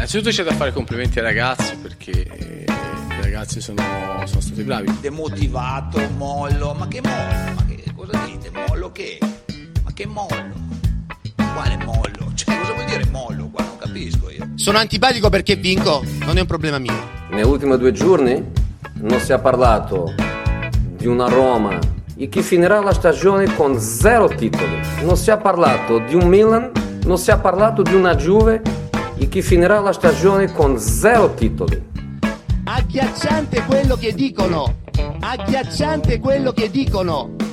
Innanzitutto c'è da fare complimenti ai ragazzi perché eh, i ragazzi sono, sono stati bravi. Demotivato, mollo, ma che mollo? Ma che cosa dite? Mollo che? Ma che mollo? Quale mollo? Cioè, cosa vuol dire mollo qua? Non capisco io. Sono antipatico perché vinco, non è un problema mio. Negli ultimi due giorni non si è parlato di una Roma che finirà la stagione con zero titoli. Non si è parlato di un Milan, non si è parlato di una Juve che finirà la stagione con zero titoli. Agghiacciante quello che dicono! Agghiacciante quello che dicono!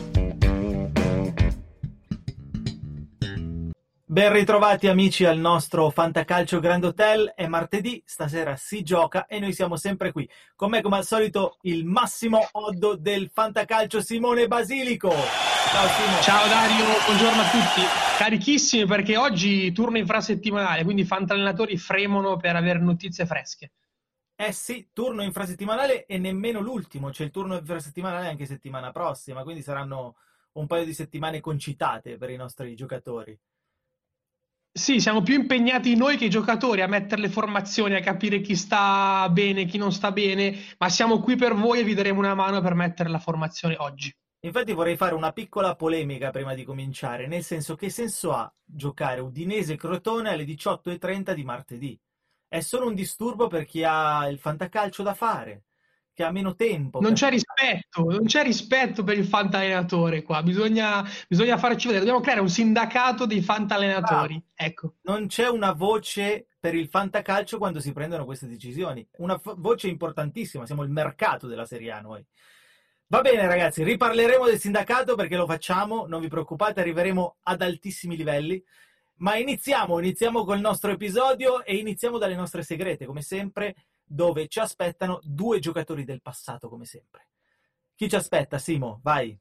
Ben ritrovati amici al nostro Fantacalcio Grand Hotel, è martedì, stasera si gioca e noi siamo sempre qui. Con me come al solito il massimo oddo del Fantacalcio Simone Basilico. Ciao Simone. Ciao Dario, buongiorno a tutti. Carichissimi perché oggi turno infrasettimanale, quindi i fantallenatori fremono per avere notizie fresche. Eh sì, turno infrasettimanale e nemmeno l'ultimo, c'è il turno infrasettimanale anche settimana prossima, quindi saranno un paio di settimane concitate per i nostri giocatori. Sì, siamo più impegnati noi che i giocatori a mettere le formazioni, a capire chi sta bene, chi non sta bene, ma siamo qui per voi e vi daremo una mano per mettere la formazione oggi. Infatti vorrei fare una piccola polemica prima di cominciare, nel senso che senso ha giocare Udinese-Crotone alle 18.30 di martedì? È solo un disturbo per chi ha il fantacalcio da fare che ha meno tempo. Non c'è rispetto, non c'è rispetto per il fantallenatore qua, bisogna, bisogna farci vedere, dobbiamo creare un sindacato dei fantallenatori. Ah, ecco. Non c'è una voce per il fantacalcio quando si prendono queste decisioni, una f- voce importantissima, siamo il mercato della Serie A noi. Va bene ragazzi, riparleremo del sindacato perché lo facciamo, non vi preoccupate, arriveremo ad altissimi livelli. Ma iniziamo, iniziamo col nostro episodio e iniziamo dalle nostre segrete, come sempre dove ci aspettano due giocatori del passato, come sempre. Chi ci aspetta, Simo? Vai.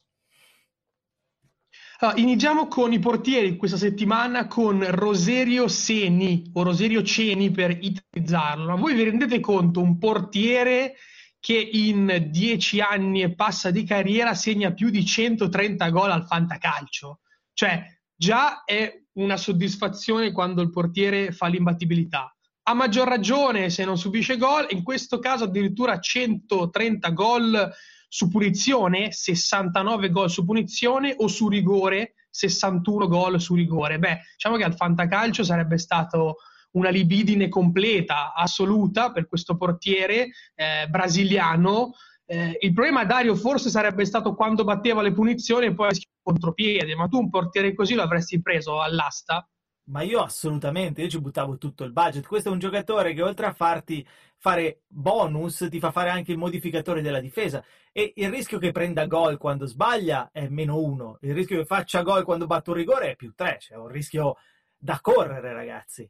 Allora, iniziamo con i portieri questa settimana con Roserio Seni o Roserio Ceni per italizzarlo. Ma voi vi rendete conto un portiere che in dieci anni e passa di carriera segna più di 130 gol al fantacalcio? Cioè, già è una soddisfazione quando il portiere fa l'imbattibilità a maggior ragione se non subisce gol, in questo caso addirittura 130 gol su punizione, 69 gol su punizione o su rigore, 61 gol su rigore. Beh, diciamo che al fantacalcio sarebbe stato una libidine completa, assoluta per questo portiere eh, brasiliano. Eh, il problema, Dario, forse sarebbe stato quando batteva le punizioni e poi contropiede, ma tu un portiere così lo avresti preso all'asta? Ma io assolutamente, io ci buttavo tutto il budget. Questo è un giocatore che oltre a farti fare bonus, ti fa fare anche il modificatore della difesa. E il rischio che prenda gol quando sbaglia è meno uno. Il rischio che faccia gol quando batte un rigore è più tre. Cioè, un rischio da correre, ragazzi.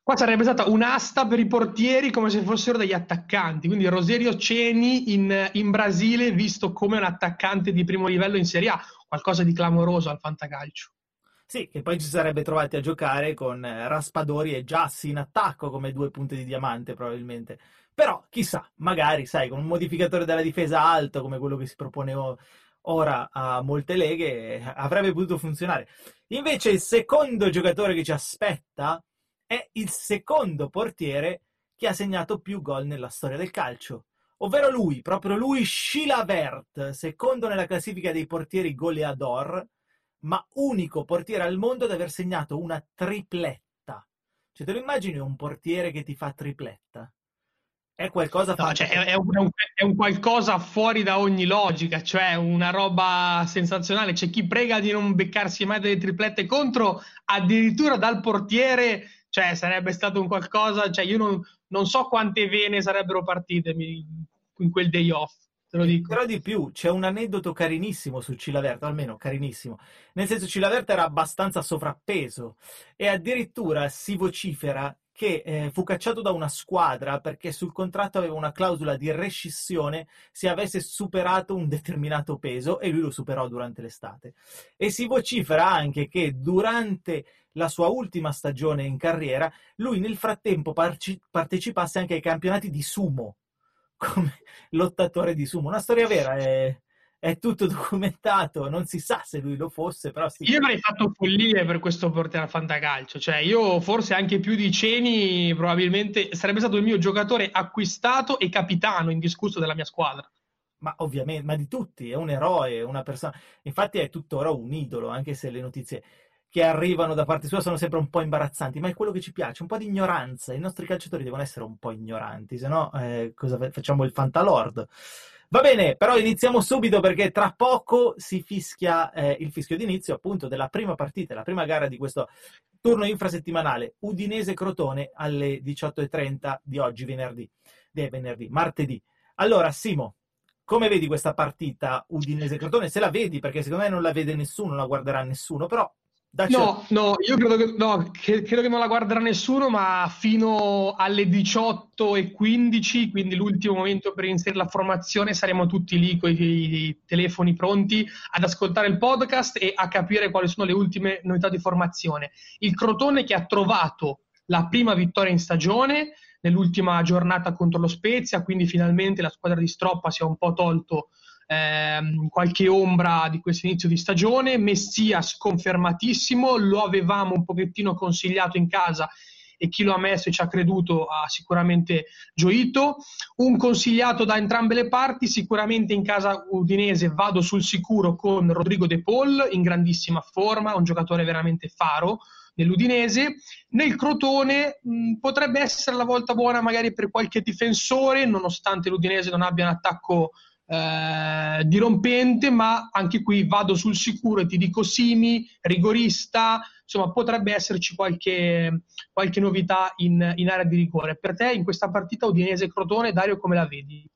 Qua sarebbe stata un'asta per i portieri come se fossero degli attaccanti. Quindi Roserio Ceni in, in Brasile visto come un attaccante di primo livello in Serie A. Qualcosa di clamoroso al fantacalcio. Sì, che poi ci sarebbe trovati a giocare con eh, Raspadori e Giassi in attacco come due punte di diamante probabilmente. Però chissà, magari, sai, con un modificatore della difesa alto come quello che si propone ora a molte leghe avrebbe potuto funzionare. Invece il secondo giocatore che ci aspetta è il secondo portiere che ha segnato più gol nella storia del calcio. Ovvero lui, proprio lui, Schilavert, secondo nella classifica dei portieri goleador, ma unico portiere al mondo ad aver segnato una tripletta. Cioè, te lo immagini un portiere che ti fa tripletta? È qualcosa no, cioè, è, un, è, un, qualcosa fuori da ogni logica, cioè una roba sensazionale. C'è chi prega di non beccarsi mai delle triplette contro, addirittura dal portiere, cioè sarebbe stato un qualcosa, cioè io non, non so quante vene sarebbero partite in quel day off. Te lo dico. Però di più, c'è un aneddoto carinissimo su Cilaverta, almeno carinissimo. Nel senso, Cilaverta era abbastanza sovrappeso e addirittura si vocifera che eh, fu cacciato da una squadra perché sul contratto aveva una clausola di rescissione se avesse superato un determinato peso e lui lo superò durante l'estate. E si vocifera anche che durante la sua ultima stagione in carriera lui nel frattempo parci- partecipasse anche ai campionati di sumo come lottatore di sumo. Una storia vera, è, è tutto documentato, non si sa se lui lo fosse, però sì. Io avrei fatto follie per questo portiere a fantacalcio, cioè io forse anche più di Ceni probabilmente sarebbe stato il mio giocatore acquistato e capitano indiscusso della mia squadra. Ma ovviamente, ma di tutti, è un eroe, una persona. Infatti è tuttora un idolo, anche se le notizie che arrivano da parte sua sono sempre un po' imbarazzanti, ma è quello che ci piace, un po' di ignoranza. I nostri calciatori devono essere un po' ignoranti, se no eh, cosa facciamo il fantalord? Va bene, però iniziamo subito perché tra poco si fischia eh, il fischio d'inizio appunto della prima partita, la prima gara di questo turno infrasettimanale Udinese-Crotone alle 18.30 di oggi, venerdì, di venerdì, martedì. Allora, Simo, come vedi questa partita Udinese-Crotone? Se la vedi, perché secondo me non la vede nessuno, non la guarderà nessuno, però Dacci no, no, io credo che, no, credo che non la guarderà nessuno, ma fino alle 18.15, quindi l'ultimo momento per inserire la formazione, saremo tutti lì con i telefoni pronti ad ascoltare il podcast e a capire quali sono le ultime novità di formazione. Il Crotone che ha trovato la prima vittoria in stagione nell'ultima giornata contro lo Spezia, quindi finalmente la squadra di Stroppa si è un po' tolto ehm, qualche ombra di questo inizio di stagione. Messia sconfermatissimo, lo avevamo un pochettino consigliato in casa e chi lo ha messo e ci ha creduto ha sicuramente gioito. Un consigliato da entrambe le parti, sicuramente in casa udinese vado sul sicuro con Rodrigo De Paul in grandissima forma, un giocatore veramente faro nell'Udinese. Nel Crotone mh, potrebbe essere la volta buona magari per qualche difensore, nonostante l'Udinese non abbia un attacco eh, dirompente, ma anche qui vado sul sicuro e ti dico Simi, rigorista, insomma potrebbe esserci qualche, qualche novità in, in, area di rigore. Per te in questa partita Udinese-Crotone, Dario, come la vedi?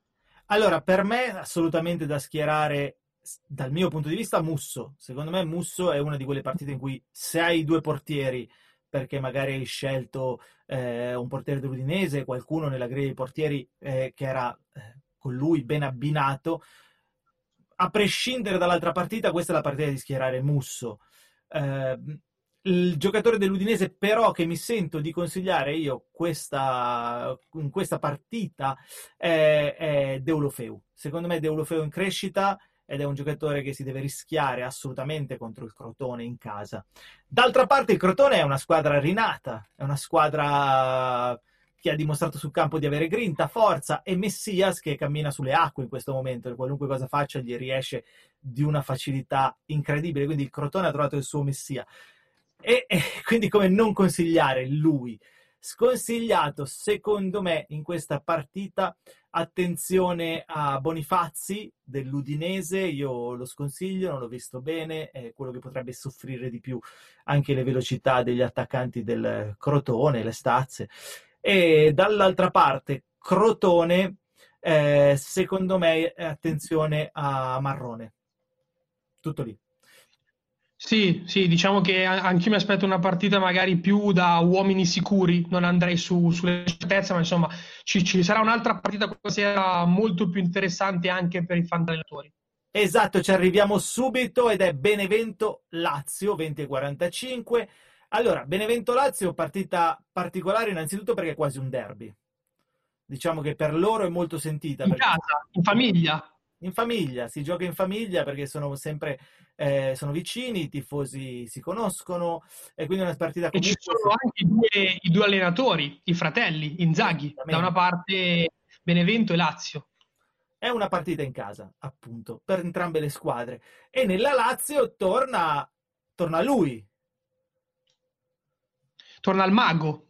Allora, per me assolutamente da schierare dal mio punto di vista Musso. Secondo me Musso è una di quelle partite in cui se hai due portieri perché magari hai scelto eh, un portiere dell'Udinese, qualcuno nella griglia dei portieri eh, che era eh, con lui ben abbinato. A prescindere dall'altra partita, questa è la partita di schierare Musso. Eh, il giocatore dell'Udinese, però, che mi sento di consigliare io questa, in questa partita è, è Deulofeu. Secondo me, Deulofeu in crescita ed è un giocatore che si deve rischiare assolutamente contro il Crotone in casa. D'altra parte, il Crotone è una squadra rinata, è una squadra che ha dimostrato sul campo di avere grinta, forza, e Messias che cammina sulle acque in questo momento, e qualunque cosa faccia gli riesce di una facilità incredibile, quindi il Crotone ha trovato il suo Messia. E, e quindi come non consigliare lui? Sconsigliato, secondo me, in questa partita, attenzione a Bonifazzi dell'Udinese, io lo sconsiglio, non l'ho visto bene, è quello che potrebbe soffrire di più anche le velocità degli attaccanti del Crotone, le stazze. E dall'altra parte, Crotone, eh, secondo me, attenzione a Marrone. Tutto lì. Sì, sì, diciamo che anch'io mi aspetto una partita magari più da uomini sicuri, non andrei su, sulle certezze, ma insomma ci, ci sarà un'altra partita questa sera molto più interessante anche per i fan allenatori. Esatto, ci arriviamo subito ed è Benevento-Lazio 2045. Allora, Benevento-Lazio, partita particolare innanzitutto perché è quasi un derby. Diciamo che per loro è molto sentita. In perché... casa, in famiglia. In famiglia, si gioca in famiglia perché sono sempre eh, sono vicini, i tifosi si conoscono e quindi è una partita comunque... E ci sono anche i due, i due allenatori, i fratelli, Inzaghi, da una parte Benevento e Lazio. È una partita in casa, appunto, per entrambe le squadre. E nella Lazio torna, torna lui, torna al mago.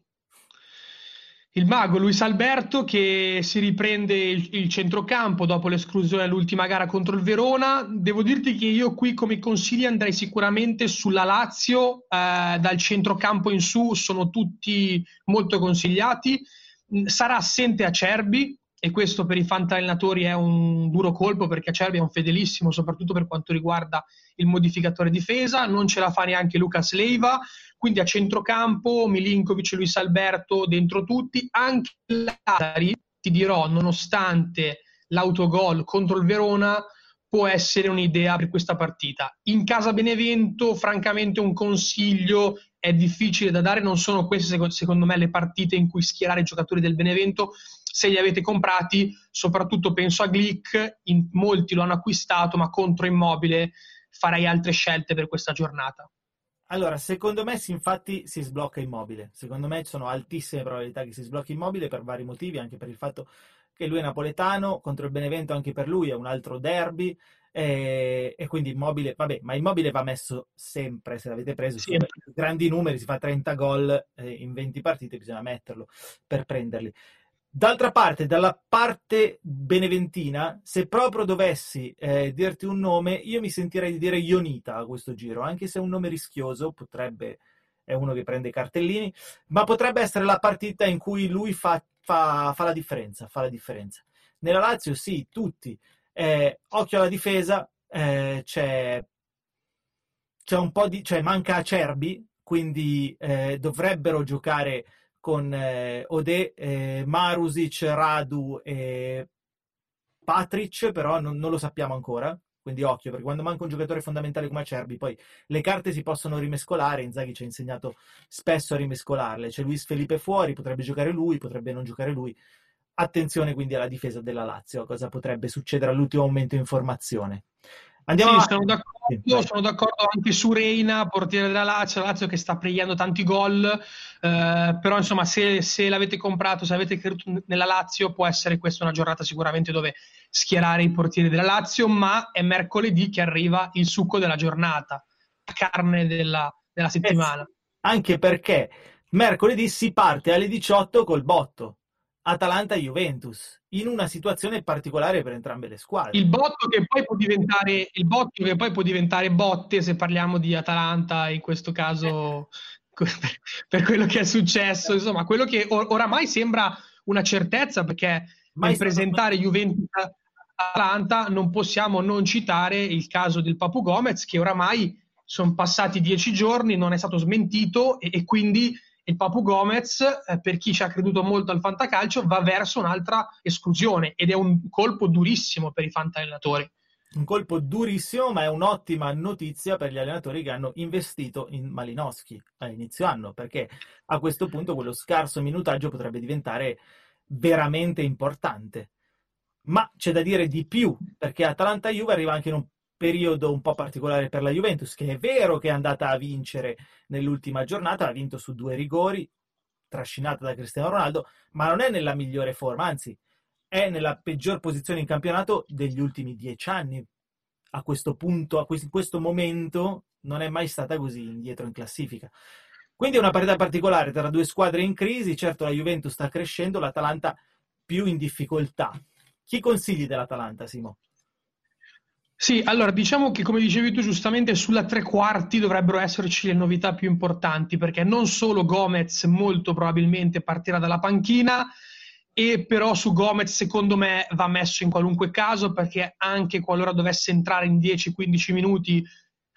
Il mago Luis Alberto che si riprende il, il centrocampo dopo l'esclusione dell'ultima gara contro il Verona. Devo dirti che io qui come consigli andrei sicuramente sulla Lazio, eh, dal centrocampo in su sono tutti molto consigliati. Mm, sarà assente Acerbi, e questo per i fantallenatori è un duro colpo perché Acerbi è un fedelissimo, soprattutto per quanto riguarda il modificatore difesa, non ce la fa neanche Lucas Leiva, quindi a centrocampo Milinkovic Luis Alberto dentro tutti, anche Lazari, ti dirò, nonostante l'autogol contro il Verona, può essere un'idea per questa partita. In casa Benevento, francamente, un consiglio è difficile da dare, non sono queste secondo me le partite in cui schierare i giocatori del Benevento. Se li avete comprati, soprattutto penso a Glick, in molti lo hanno acquistato, ma contro Immobile farei altre scelte per questa giornata. Allora, secondo me infatti si sblocca Immobile. Secondo me ci sono altissime probabilità che si sblocchi Immobile per vari motivi, anche per il fatto che lui è napoletano, contro il Benevento anche per lui è un altro derby, e, e quindi Immobile, vabbè, ma Immobile va messo sempre, se l'avete preso, sempre. grandi numeri, si fa 30 gol eh, in 20 partite, bisogna metterlo per prenderli. D'altra parte, dalla parte beneventina, se proprio dovessi eh, dirti un nome, io mi sentirei di dire Ionita a questo giro, anche se è un nome rischioso, potrebbe, è uno che prende i cartellini, ma potrebbe essere la partita in cui lui fa fa, fa, la differenza, fa la differenza. Nella Lazio sì, tutti. Eh, occhio alla difesa, eh, c'è, c'è, un po' di... cioè manca Acerbi, quindi eh, dovrebbero giocare con eh, Ode, eh, Marusic, Radu e Patric, però non, non lo sappiamo ancora. Quindi occhio, perché quando manca un giocatore fondamentale come Acerbi, poi le carte si possono rimescolare. Inzaghi ci ha insegnato spesso a rimescolarle. C'è Luis Felipe fuori, potrebbe giocare lui, potrebbe non giocare lui. Attenzione quindi alla difesa della Lazio, cosa potrebbe succedere all'ultimo momento in formazione. Andiamo sì, sono d'accordo, sono d'accordo, anche su Reina, portiere della Lazio, Lazio che sta pregliando tanti gol, eh, però insomma se, se, l'avete comprato, se avete creduto nella Lazio può essere questa una giornata sicuramente dove schierare i portieri della Lazio, ma è mercoledì che arriva il succo della giornata, la carne della, della settimana. Eh, anche perché mercoledì si parte alle 18 col botto, Atalanta-Juventus in una situazione particolare per entrambe le squadre. Il botto che poi può diventare, il botto che poi può diventare botte se parliamo di Atalanta in questo caso per quello che è successo, insomma, quello che or- oramai sembra una certezza perché nel presentare Juventus Atalanta non possiamo non citare il caso del Papu Gomez che oramai sono passati dieci giorni, non è stato smentito e, e quindi il Papu Gomez, eh, per chi ci ha creduto molto al fantacalcio, va verso un'altra esclusione ed è un colpo durissimo per i fantallenatori. Un colpo durissimo, ma è un'ottima notizia per gli allenatori che hanno investito in Malinowski a inizio anno, perché a questo punto quello scarso minutaggio potrebbe diventare veramente importante. Ma c'è da dire di più, perché Atalanta-Juve arriva anche in un periodo un po' particolare per la Juventus, che è vero che è andata a vincere nell'ultima giornata, ha vinto su due rigori, trascinata da Cristiano Ronaldo, ma non è nella migliore forma, anzi è nella peggior posizione in campionato degli ultimi dieci anni. A questo punto, a questo momento, non è mai stata così indietro in classifica. Quindi è una partita particolare tra due squadre in crisi, certo la Juventus sta crescendo, l'Atalanta più in difficoltà. Chi consigli dell'Atalanta, Simo? Sì, allora diciamo che come dicevi tu giustamente sulla tre quarti dovrebbero esserci le novità più importanti perché non solo Gomez molto probabilmente partirà dalla panchina e però su Gomez secondo me va messo in qualunque caso perché anche qualora dovesse entrare in 10-15 minuti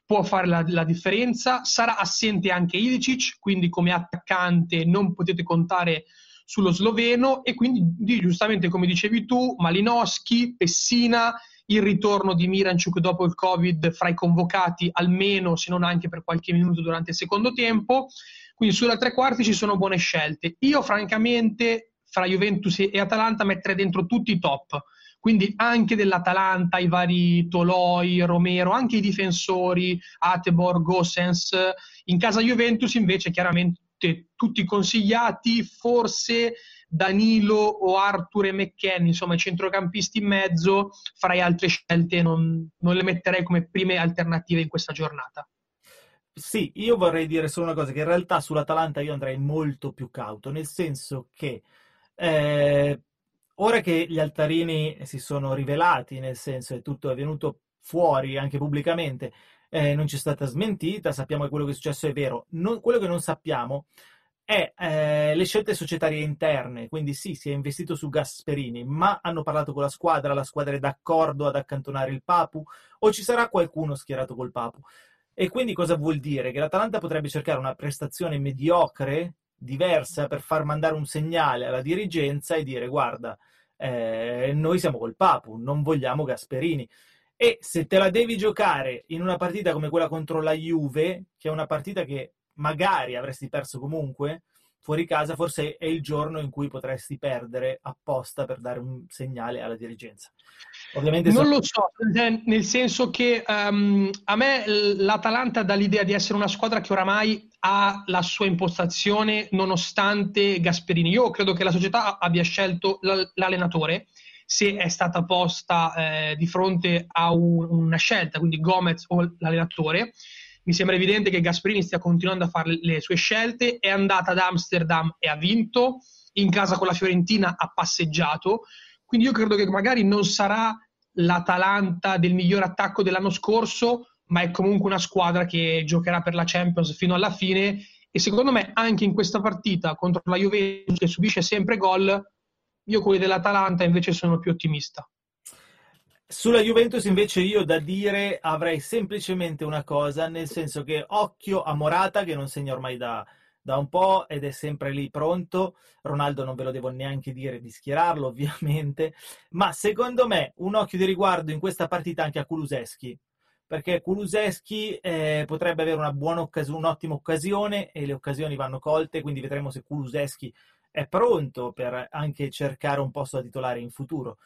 può fare la, la, differenza. Sarà assente anche Ilicic, quindi come attaccante non potete contare sullo sloveno e quindi giustamente come dicevi tu Malinowski, Pessina il ritorno di Miranchuk dopo il Covid fra i convocati, almeno se non anche per qualche minuto durante il secondo tempo. Quindi sulla tre quarti ci sono buone scelte. Io francamente fra Juventus e Atalanta metterei dentro tutti i top. Quindi anche dell'Atalanta, i vari Toloi, Romero, anche i difensori, Atebor, Gossens. In casa Juventus invece chiaramente tutti consigliati, forse Danilo o Arthur e McKenny, insomma i centrocampisti in mezzo, farei altre scelte, non, non le metterei come prime alternative in questa giornata. Sì, io vorrei dire solo una cosa, che in realtà sull'Atalanta io andrei molto più cauto, nel senso che eh, ora che gli altarini si sono rivelati, nel senso che tutto è venuto fuori anche pubblicamente, eh, non c'è stata smentita, sappiamo che quello che è successo è vero. Non, quello che non sappiamo è eh, le scelte societarie interne, quindi sì, si è investito su Gasperini, ma hanno parlato con la squadra, la squadra è d'accordo ad accantonare il Papu o ci sarà qualcuno schierato col Papu? E quindi cosa vuol dire? Che l'Atalanta potrebbe cercare una prestazione mediocre, diversa, per far mandare un segnale alla dirigenza e dire guarda, eh, noi siamo col Papu, non vogliamo Gasperini. E se te la devi giocare in una partita come quella contro la Juve, che è una partita che magari avresti perso comunque, fuori casa forse è il giorno in cui potresti perdere apposta per dare un segnale alla dirigenza. Ovviamente non so... lo so, nel senso che um, a me l'Atalanta dà l'idea di essere una squadra che oramai ha la sua impostazione nonostante Gasperini. Io credo che la società abbia scelto l'allenatore se è stata posta eh, di fronte a un, una scelta, quindi Gomez o l'allenatore mi sembra evidente che Gasperini stia continuando a fare le sue scelte, è andata ad Amsterdam e ha vinto, in casa con la Fiorentina ha passeggiato, quindi io credo che magari non sarà l'Atalanta del miglior attacco dell'anno scorso, ma è comunque una squadra che giocherà per la Champions fino alla fine. E secondo me anche in questa partita contro la Juventus che subisce sempre gol, io quelli dell'Atalanta invece sono più ottimista. Sulla Juventus invece io da dire avrei semplicemente una cosa, nel senso che occhio a Morata che non segna ormai da, da un po' ed è sempre lì pronto. Ronaldo non ve lo devo neanche dire di schierarlo ovviamente, ma secondo me un occhio di riguardo in questa partita anche a Kuluseschi, perché Kuluseschi eh, potrebbe avere una buona occasione, un'ottima occasione e le occasioni vanno colte, quindi vedremo se Kuluseschi è pronto per anche cercare un posto da titolare in futuro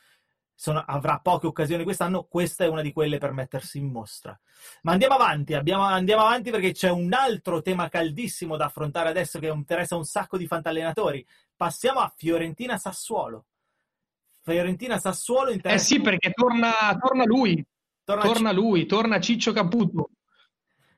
sono, avrà poche occasioni quest'anno, questa è una di quelle per mettersi in mostra. Ma andiamo avanti, abbiamo, andiamo avanti perché c'è un altro tema caldissimo da affrontare adesso che interessa un sacco di fantallenatori. Passiamo a Fiorentina-Sassuolo. Fiorentina-Sassuolo interessa... Eh sì, perché torna, torna lui. Torna, torna C- lui, torna Ciccio Caputo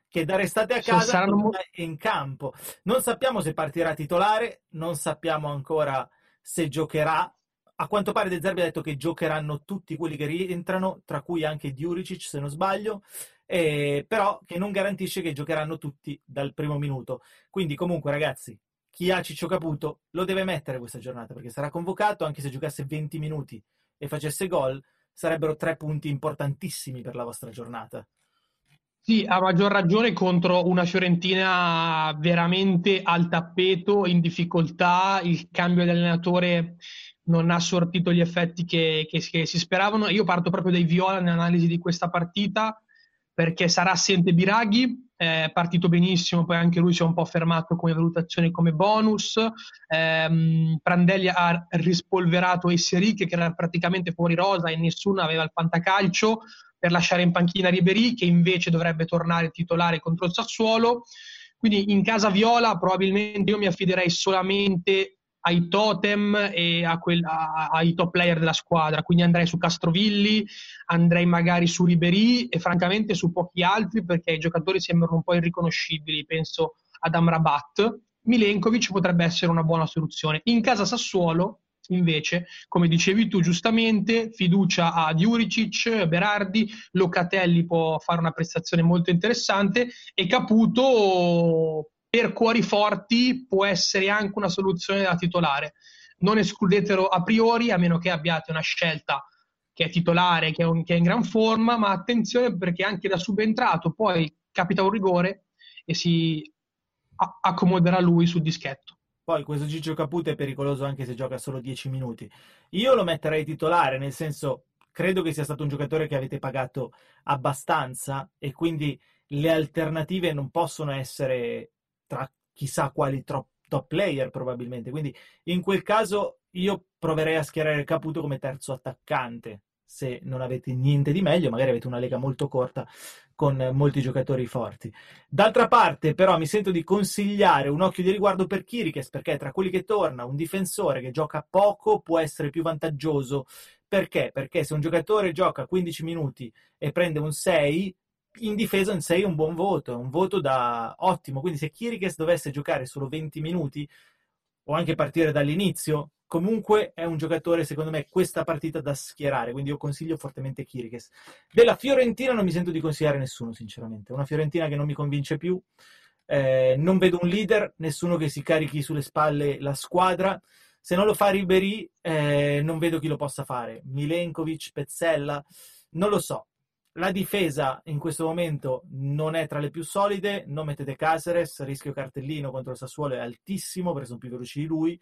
che da restate a casa saranno... è in campo. Non sappiamo se partirà titolare, non sappiamo ancora se giocherà, a quanto pare De Zerbi ha detto che giocheranno tutti quelli che rientrano, tra cui anche Diuricic se non sbaglio, eh, però che non garantisce che giocheranno tutti dal primo minuto. Quindi comunque ragazzi, chi ha Ciccio Caputo lo deve mettere questa giornata perché sarà convocato anche se giocasse 20 minuti e facesse gol, sarebbero tre punti importantissimi per la vostra giornata. Sì, a maggior ragione contro una Fiorentina veramente al tappeto, in difficoltà, il cambio di allenatore non ha sortito gli effetti che, che, che, si speravano. Io parto proprio dai Viola nell'analisi di questa partita perché sarà assente Biraghi, è partito benissimo, poi anche lui si è un po' fermato come valutazione come bonus. Ehm, Prandelli ha rispolverato Esseric che era praticamente fuori rosa e nessuno aveva il fantacalcio per lasciare in panchina Ribery che invece dovrebbe tornare titolare contro il Sassuolo. Quindi in casa Viola probabilmente io mi affiderei solamente ai totem e quel, a, ai top player della squadra. Quindi andrei su Castrovilli, andrei magari su Ribery e francamente su pochi altri perché i giocatori sembrano un po' irriconoscibili. Penso ad Amrabat. Milenkovic potrebbe essere una buona soluzione. In casa Sassuolo, invece, come dicevi tu giustamente, fiducia a Juricic, Berardi, Locatelli può fare una prestazione molto interessante e Caputo per cuori forti può essere anche una soluzione da titolare. Non escludetelo a priori, a meno che abbiate una scelta che è titolare, che è, un, che è in gran forma, ma attenzione perché anche da subentrato poi capita un rigore e si a- accomoderà lui sul dischetto. Poi questo Gigio Caputo è pericoloso anche se gioca solo 10 minuti. Io lo metterei titolare, nel senso credo che sia stato un giocatore che avete pagato abbastanza e quindi le alternative non possono essere tra chissà quali top, top player probabilmente. Quindi in quel caso io proverei a schierare Caputo come terzo attaccante. Se non avete niente di meglio, magari avete una lega molto corta con molti giocatori forti. D'altra parte, però, mi sento di consigliare un occhio di riguardo per Kirikes, perché tra quelli che torna, un difensore che gioca poco può essere più vantaggioso. Perché? Perché se un giocatore gioca 15 minuti e prende un 6, in difesa in 6 è un buon voto, un voto da ottimo. Quindi se Kirikes dovesse giocare solo 20 minuti o anche partire dall'inizio, comunque è un giocatore, secondo me, questa partita da schierare. Quindi io consiglio fortemente Kirikes. Della Fiorentina non mi sento di consigliare nessuno, sinceramente. Una Fiorentina che non mi convince più. Eh, non vedo un leader, nessuno che si carichi sulle spalle la squadra. Se non lo fa Ribery, eh, non vedo chi lo possa fare. Milenkovic, Pezzella, non lo so. La difesa in questo momento non è tra le più solide, non mettete Caceres, rischio cartellino contro il Sassuolo è altissimo perché sono più veloci di lui.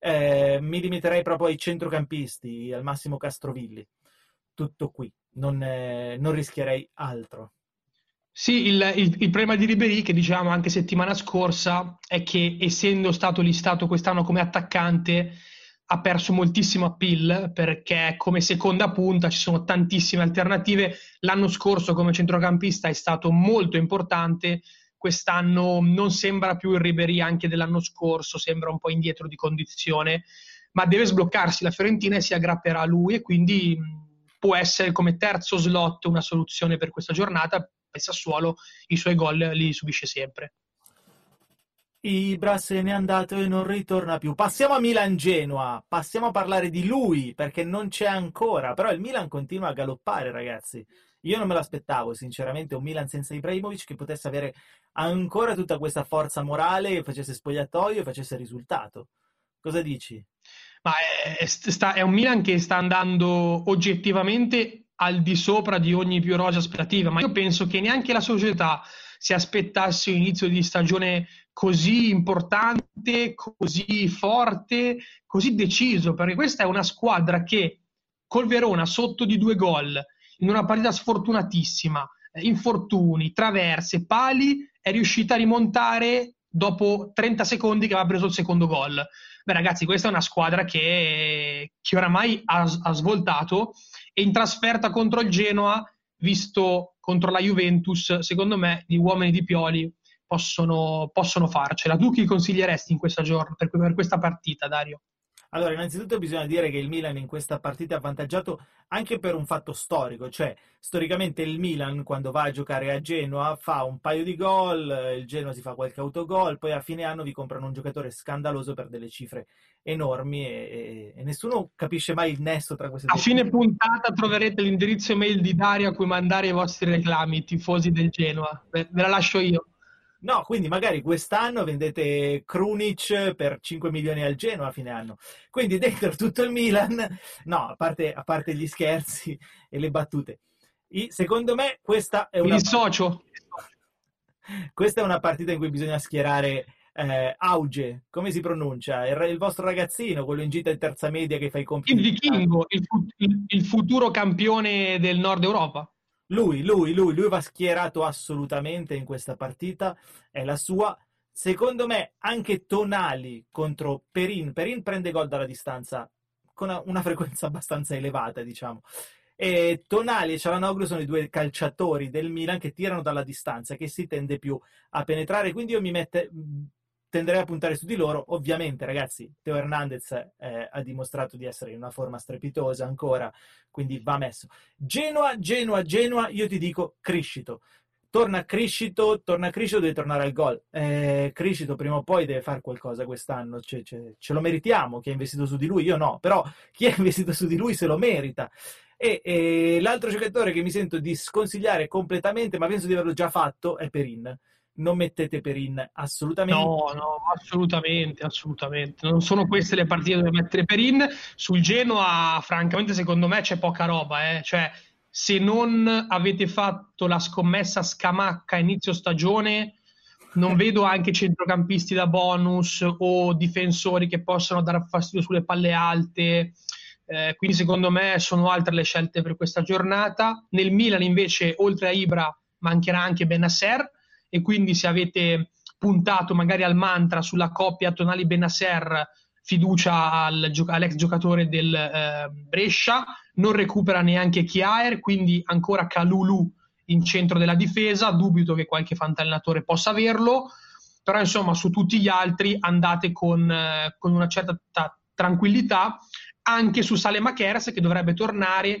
Eh, mi limiterei proprio ai centrocampisti, al massimo Castrovilli. Tutto qui, non, eh, non rischierei altro. Sì, il, il, il, problema di Ribery, che dicevamo anche settimana scorsa, è che essendo stato listato quest'anno come attaccante, ha perso moltissimo appeal perché come seconda punta ci sono tantissime alternative. L'anno scorso come centrocampista è stato molto importante, quest'anno non sembra più il Ribery anche dell'anno scorso, sembra un po' indietro di condizione, ma deve sbloccarsi la Fiorentina e si aggrapperà a lui e quindi può essere come terzo slot una soluzione per questa giornata. Il Sassuolo i suoi gol li subisce sempre. Ibra se n'è andato e non ritorna più. Passiamo a Milan-Genoa, passiamo a parlare di lui perché non c'è ancora, però il Milan continua a galoppare ragazzi. Io non me l'aspettavo sinceramente un Milan senza Ibrahimovic che potesse avere ancora tutta questa forza morale, facesse spogliatoio e facesse risultato. Cosa dici? Ma è, sta, è un Milan che sta andando oggettivamente al di sopra di ogni più rosa aspettativa, ma io penso che neanche la società si aspettasse un inizio di stagione così importante, così forte, così deciso, perché questa è una squadra che col Verona sotto di due gol, in una partita sfortunatissima, eh, infortuni, traverse, pali, è riuscita a rimontare dopo 30 secondi che aveva preso il secondo gol. Beh ragazzi, questa è una squadra che, che oramai ha, ha svoltato e in trasferta contro il Genoa, visto contro la Juventus, secondo me gli uomini di Pioli possono, possono farcela. Tu chi consiglieresti in questa, giorn- per, per questa partita, Dario? Allora, innanzitutto bisogna dire che il Milan in questa partita è avvantaggiato anche per un fatto storico, cioè storicamente il Milan quando va a giocare a Genoa fa un paio di gol, il Genoa si fa qualche autogol, poi a fine anno vi comprano un giocatore scandaloso per delle cifre enormi e, e, e nessuno capisce mai il nesso tra queste due. A fine puntata troverete l'indirizzo email di Dario a cui mandare i vostri reclami, tifosi del Genoa. ve la lascio io. No, quindi magari quest'anno vendete Krunic per 5 milioni al Genoa a fine anno. Quindi dentro tutto il Milan, no, a parte, a parte gli scherzi e le battute. I, secondo me questa è una... Il socio. Questa è una partita in cui bisogna schierare eh, Auge, come si pronuncia? Il, il, vostro ragazzino, quello in gita in terza media che fa i compiti. Il vichingo, il, il, il futuro campione del Nord Europa. Lui, lui, lui, lui va schierato assolutamente in questa partita, è la sua. Secondo me anche Tonali contro Perin. Perin prende gol dalla distanza con una frequenza abbastanza elevata, diciamo. E Tonali e Cialanoglu sono i due calciatori del Milan che tirano dalla distanza, che si tende più a penetrare. Quindi io mi mette, tenderei a puntare su di loro. Ovviamente, ragazzi, Teo Hernandez eh, ha dimostrato di essere in una forma strepitosa ancora, quindi va messo. Genoa, Genoa, Genoa, io ti dico Criscito. Torna Criscito, torna Criscito, deve tornare al gol. Eh, Criscito prima o poi deve fare qualcosa quest'anno, ce, ce, ce, lo meritiamo, chi ha investito su di lui, io no, però chi ha investito su di lui se lo merita. E, e l'altro giocatore che mi sento di sconsigliare completamente, ma penso di averlo già fatto, è Perin non mettete Perin assolutamente. No, no, assolutamente, assolutamente. Non sono queste le partite dove mettere Perin. Sul Genoa, francamente, secondo me c'è poca roba. Eh. Cioè, se non avete fatto la scommessa scamacca a inizio stagione, non vedo anche centrocampisti da bonus o difensori che possano dare fastidio sulle palle alte. Eh, quindi secondo me sono altre le scelte per questa giornata. Nel Milan invece, oltre a Ibra, mancherà anche Benasser e quindi se avete puntato magari al mantra sulla coppia Tonali Benasser fiducia al, all'ex giocatore del eh, Brescia, non recupera neanche Chiaer, quindi ancora Calulu in centro della difesa, dubito che qualche fantallenatore possa averlo, però insomma su tutti gli altri andate con, eh, con una certa t- tranquillità, anche su Sale Macheras che dovrebbe tornare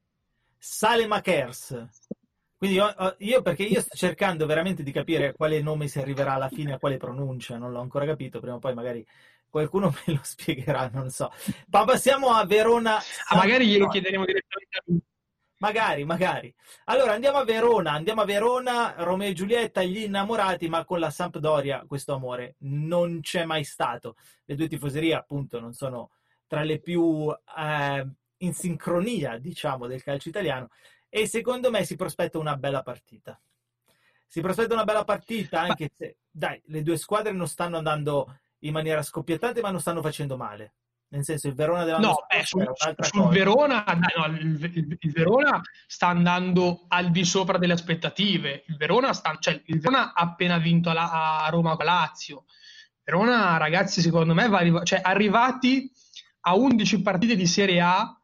Sale Makers. Quindi io, io, perché io sto cercando veramente di capire a quale nome si arriverà alla fine, a quale pronuncia, non l'ho ancora capito, prima o poi magari qualcuno me lo spiegherà, non so. Ma passiamo a Verona. Ah, magari glielo chiederemo direttamente a lui. Magari, magari. Allora andiamo a Verona, andiamo a Verona, Romeo e Giulietta, gli innamorati, ma con la Sampdoria questo amore non c'è mai stato. Le due tifoserie appunto non sono tra le più eh, in sincronia, diciamo, del calcio italiano e secondo me si prospetta una bella partita. Si prospetta una bella partita anche se, dai, le due squadre non stanno andando in maniera scoppiettante, ma non stanno facendo male. Nel senso, il Verona dell'anno no, beh, sul, sul Verona, no, il, il, Verona sta andando al di sopra delle aspettative. Il Verona, sta, cioè, il Verona ha appena vinto a, a Roma con Lazio. Verona, ragazzi, secondo me, va arriva, cioè, arrivati a 11 partite di Serie A,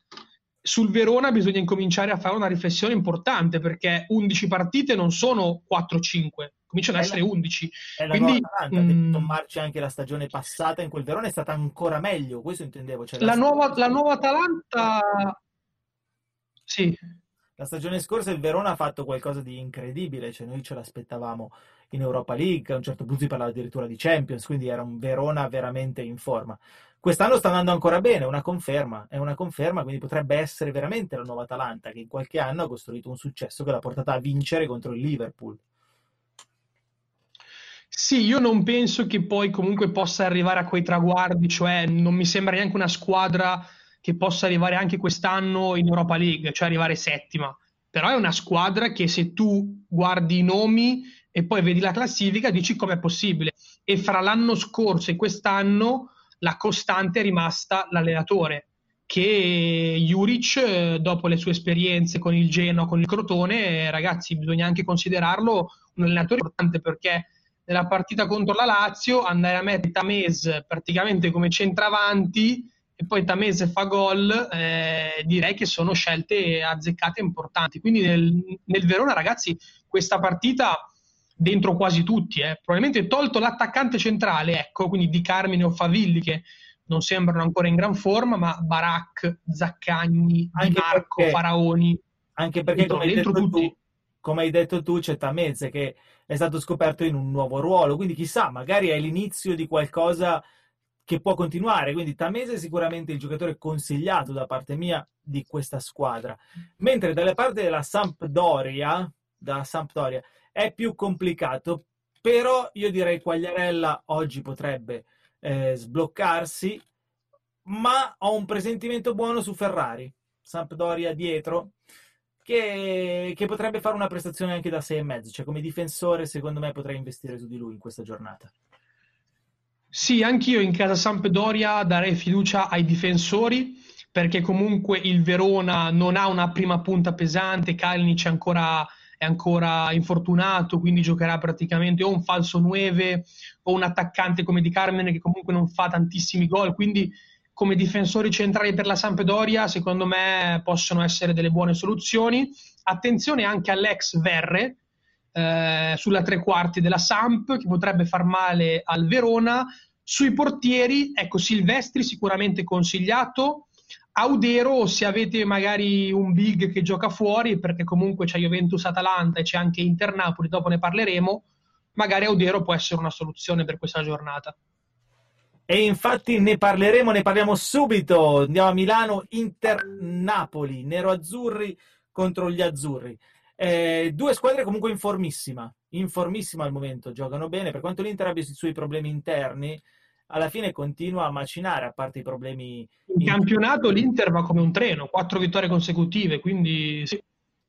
sul Verona bisogna incominciare a fare una riflessione importante perché 11 partite non sono 4-5 cominciano ad essere 11. È Quindi, Atalanta, mh, mm, Marci anche la stagione passata in quel Verona è stata ancora meglio, questo intendevo. Cioè, la, la, nuova, la nuova Atalanta... Sì. La stagione scorsa il Verona ha fatto qualcosa di incredibile, cioè noi ce l'aspettavamo in Europa League, a un certo punto si parlava addirittura di Champions, quindi era un Verona veramente in forma. Quest'anno sta andando ancora bene, è una conferma, è una conferma, quindi potrebbe essere veramente la nuova Atalanta che in qualche anno ha costruito un successo che l'ha portata a vincere contro il Liverpool. Sì, io non penso che poi comunque possa arrivare a quei traguardi, cioè non mi sembra neanche una squadra che possa arrivare anche quest'anno in Europa League, cioè arrivare settima. Però è una squadra che se tu guardi i nomi e poi vedi la classifica dici com'è possibile. E fra l'anno scorso e quest'anno la costante è rimasta l'allenatore, che Juric, dopo le sue esperienze con il Genoa, con il Crotone, ragazzi, bisogna anche considerarlo un allenatore importante perché nella partita contro la Lazio andare a mettere Tamese praticamente come centravanti e poi Tamese fa gol, eh, direi che sono scelte azzeccate importanti. Quindi nel, nel, Verona, ragazzi, questa partita dentro quasi tutti, eh. probabilmente tolto l'attaccante centrale, ecco, quindi Di Carmine o Favilli che non sembrano ancora in gran forma, ma Barak, Zaccagni, Di Marco, perché, Faraoni. Anche perché dentro, come, dentro hai tutti. Tu, come hai detto tu, c'è Tameze che è stato scoperto in un nuovo ruolo, quindi chissà, magari è l'inizio di qualcosa che può continuare, quindi Tamese è sicuramente il giocatore consigliato da parte mia di questa squadra, mentre dalle parti della Sampdoria, da Sampdoria è più complicato, però io direi Quagliarella oggi potrebbe eh, sbloccarsi, ma ho un presentimento buono su Ferrari, Sampdoria dietro, che, che, potrebbe fare una prestazione anche da 6,5. Cioè, come difensore, secondo me potrei investire su di lui in questa giornata. Sì, anch'io in casa Sampdoria darei fiducia ai difensori perché comunque il Verona non ha una prima punta pesante, Kalinic è ancora, è ancora infortunato, quindi giocherà praticamente o un falso 9 o un attaccante come Di Carmine che comunque non fa tantissimi gol, quindi come difensori centrali per la Sampdoria, secondo me possono essere delle buone soluzioni. Attenzione anche all'ex Verre eh, sulla tre quarti della Samp, che potrebbe far male al Verona. Sui portieri, ecco, Silvestri sicuramente consigliato. Audero, se avete magari un big che gioca fuori, perché comunque c'è Juventus-Atalanta e c'è anche Inter-Napoli, dopo ne parleremo, magari Audero può essere una soluzione per questa giornata. E infatti ne parleremo, ne parliamo subito. Andiamo a Milano, Inter Napoli, nero-azzurri contro gli azzurri. Eh, due squadre comunque in formissima, in formissima al momento, giocano bene. Per quanto l'Inter abbia i suoi problemi interni, alla fine continua a macinare, a parte i problemi... In campionato l'Inter va come un treno, quattro vittorie consecutive, quindi sì.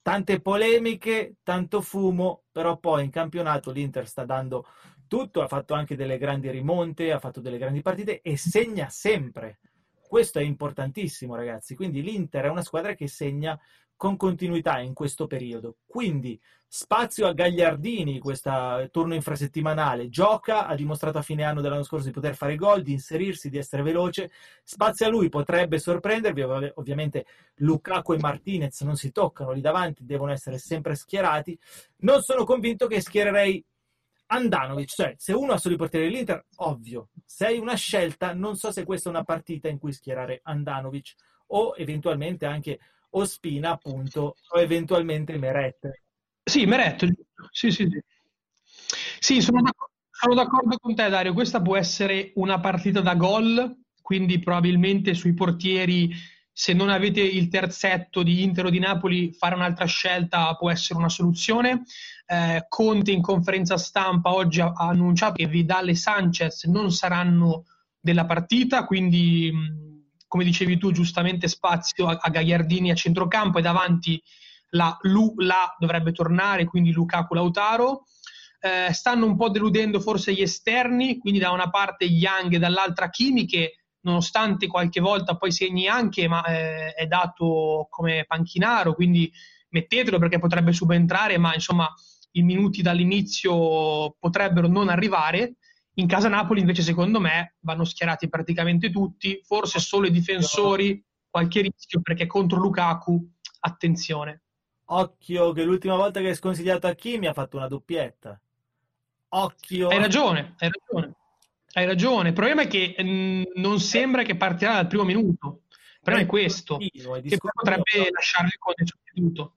Tante polemiche, tanto fumo, però poi in campionato l'Inter sta dando tutto, ha fatto anche delle grandi rimonte, ha fatto delle grandi partite e segna sempre. Questo è importantissimo, ragazzi. Quindi l'Inter è una squadra che segna con continuità in questo periodo. Quindi spazio a Gagliardini, questo turno infrasettimanale, gioca, ha dimostrato a fine anno dell'anno scorso di poter fare gol, di inserirsi, di essere veloce, spazio a lui, potrebbe sorprendervi, Ov- ovviamente Lukaku e Martinez non si toccano lì davanti, devono essere sempre schierati, non sono convinto che schiererei Andanovic, cioè se uno ha solo i portieri dell'Inter, ovvio, se hai una scelta, non so se questa è una partita in cui schierare Andanovic o eventualmente anche Ospina, appunto, o eventualmente Meret. Sì, Meret, sì, sì, sì. Sì, sono d'accordo, sono d'accordo con te, Dario. Questa può essere una partita da gol, quindi probabilmente sui portieri, se non avete il terzetto di Inter o di Napoli, fare un'altra scelta può essere una soluzione. Eh, Conte in conferenza stampa oggi ha, annunciato che Vidal e Sanchez non saranno della partita, quindi come dicevi tu giustamente spazio a, a Gagliardini a centrocampo e davanti la Lu la dovrebbe tornare, quindi Lukaku Lautaro. Eh, stanno un po' deludendo forse gli esterni, quindi da una parte Young e dall'altra Kimi che nonostante qualche volta poi segni anche, ma eh, è dato come panchinaro, quindi mettetelo perché potrebbe subentrare, ma insomma i minuti dall'inizio potrebbero non arrivare. In casa Napoli invece secondo me vanno schierati praticamente tutti, forse solo i difensori, qualche rischio perché contro Lukaku, attenzione. Occhio che l'ultima volta che hai sconsigliato a chi mi ha fatto una doppietta. Occhio. Hai ragione, hai ragione. Hai ragione. Il problema è che mh, mm, non sembra che partirà dal primo minuto. Il problema è questo, che potrebbe lasciarli con il sostituto.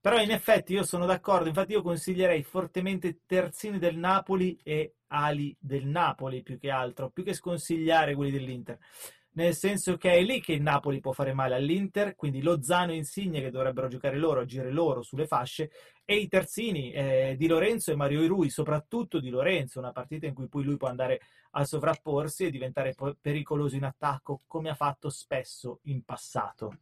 Però in effetti io sono d'accordo, infatti io consiglierei fortemente terzini del Napoli e ali del Napoli più che altro, più che sconsigliare quelli dell'Inter. Nel senso che è lì che il Napoli può fare male all'Inter, quindi Lozano e Insigne che dovrebbero giocare loro, agire loro sulle fasce, e i terzini eh, di Lorenzo e Mario Irui, soprattutto di Lorenzo, una partita in cui poi lui può andare a sovrapporsi e diventare pericoloso in attacco, come ha fatto spesso in passato.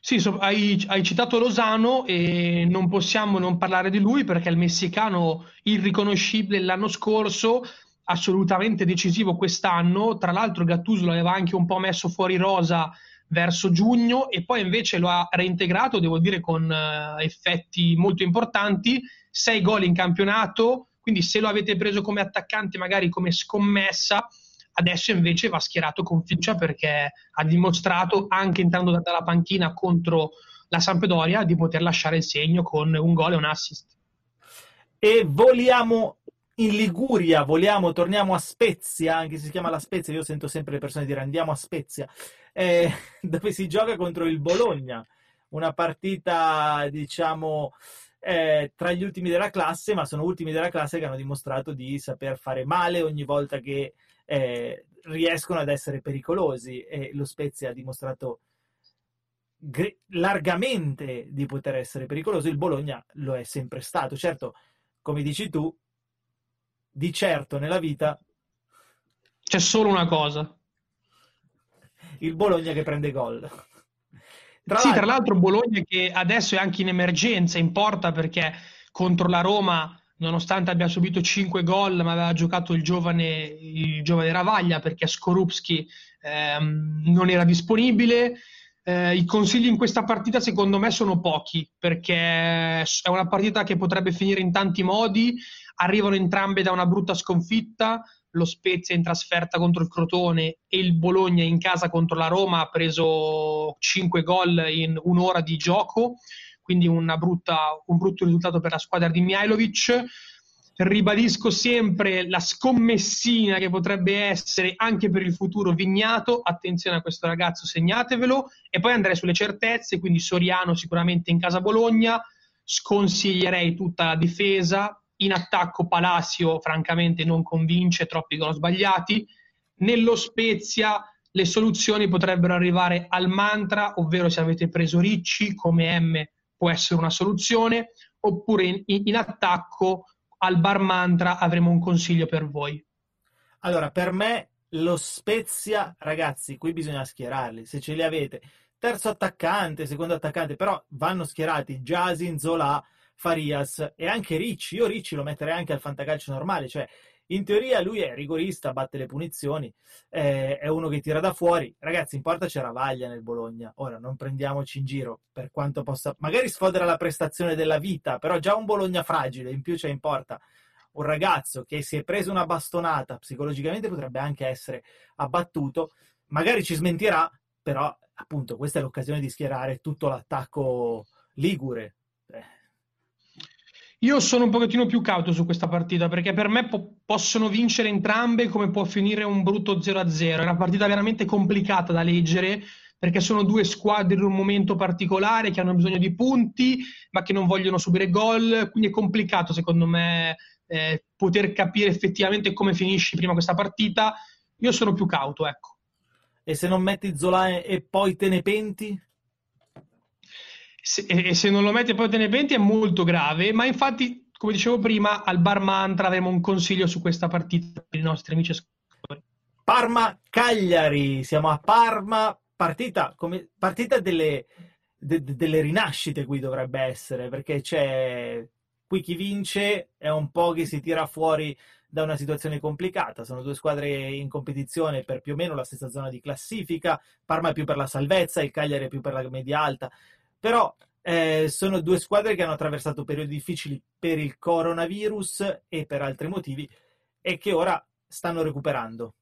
Sì, so, hai, hai, citato Lozano e non possiamo non parlare di lui perché il messicano irriconoscibile l'anno scorso, assolutamente decisivo quest'anno. Tra l'altro Gattuso l'aveva anche un po' messo fuori rosa verso giugno e poi invece lo ha reintegrato, devo dire, con uh, effetti molto importanti. Sei gol in campionato, quindi se lo avete preso come attaccante, magari come scommessa, adesso invece va schierato con fiducia perché ha dimostrato anche entrando dalla panchina contro la Sampdoria di poter lasciare il segno con un gol e un assist. E voliamo in Liguria, voliamo, torniamo a Spezia, anche se si chiama la Spezia, io sento sempre le persone dire andiamo a Spezia, eh, dove si gioca contro il Bologna, una partita diciamo eh, tra gli ultimi della classe, ma sono ultimi della classe che hanno dimostrato di saper fare male ogni volta che eh, riescono ad essere pericolosi e lo Spezia ha dimostrato gre- largamente di poter essere pericoloso, il Bologna lo è sempre stato. Certo, come dici tu, di certo nella vita c'è solo una cosa. Il Bologna che prende gol. Tra sì, l'altro... tra l'altro Bologna che adesso è anche in emergenza, importa perché contro la Roma nonostante abbia subito 5 gol, ma aveva giocato il giovane, il giovane Ravaglia perché Skorupski ehm, non era disponibile. Eh, I consigli in questa partita secondo me sono pochi perché è una partita che potrebbe finire in tanti modi. Arrivano entrambe da una brutta sconfitta. Lo Spezia in trasferta contro il Crotone e il Bologna in casa contro la Roma ha preso 5 gol in un'ora di gioco quindi brutta, un brutto risultato per la squadra di Mihailovic. Ribadisco sempre la scommessina che potrebbe essere anche per il futuro Vignato. Attenzione a questo ragazzo, segnatevelo. E poi andrei sulle certezze, quindi Soriano sicuramente in casa Bologna. Sconsiglierei tutta la difesa. In attacco Palacio, francamente, non convince, troppi gol sbagliati. Nello Spezia le soluzioni potrebbero arrivare al mantra, ovvero se avete preso Ricci come M può essere una soluzione, oppure in, in attacco al bar mantra avremo un consiglio per voi. Allora, per me lo Spezia, ragazzi, qui bisogna schierarli, se ce li avete. Terzo attaccante, secondo attaccante, però vanno schierati Jasin, Zola, Farias e anche Ricci. Io Ricci lo metterei anche al fantacalcio normale, cioè in teoria lui è rigorista, batte le punizioni, eh, è uno che tira da fuori. Ragazzi, in porta c'era Vaglia nel Bologna. Ora non prendiamoci in giro per quanto possa. Magari sfodera la prestazione della vita, però già un Bologna fragile, in più c'è in porta un ragazzo che si è preso una bastonata psicologicamente potrebbe anche essere abbattuto. Magari ci smentirà, però appunto questa è l'occasione di schierare tutto l'attacco ligure. Eh. Io sono un pochettino più cauto su questa partita perché per me po- possono vincere entrambe come può finire un brutto 0-0. È una partita veramente complicata da leggere perché sono due squadre in un momento particolare che hanno bisogno di punti ma che non vogliono subire gol, quindi è complicato secondo me eh, poter capire effettivamente come finisce prima questa partita. Io sono più cauto, ecco. E se non metti Zola e poi te ne penti? Se, e se non lo metti e poi te ne penti è molto grave, ma infatti, come dicevo prima, al Bar Mantra avremo un consiglio su questa partita per i nostri amici ascoltatori. Parma-Cagliari, siamo a Parma, partita, come, partita delle, de, delle rinascite qui dovrebbe essere, perché c'è qui chi vince è un po' che si tira fuori da una situazione complicata. Sono due squadre in competizione per più o meno la stessa zona di classifica. Parma è più per la salvezza, il Cagliari è più per la media alta. Però eh, sono due squadre che hanno attraversato periodi difficili per il coronavirus e per altri motivi e che ora stanno recuperando.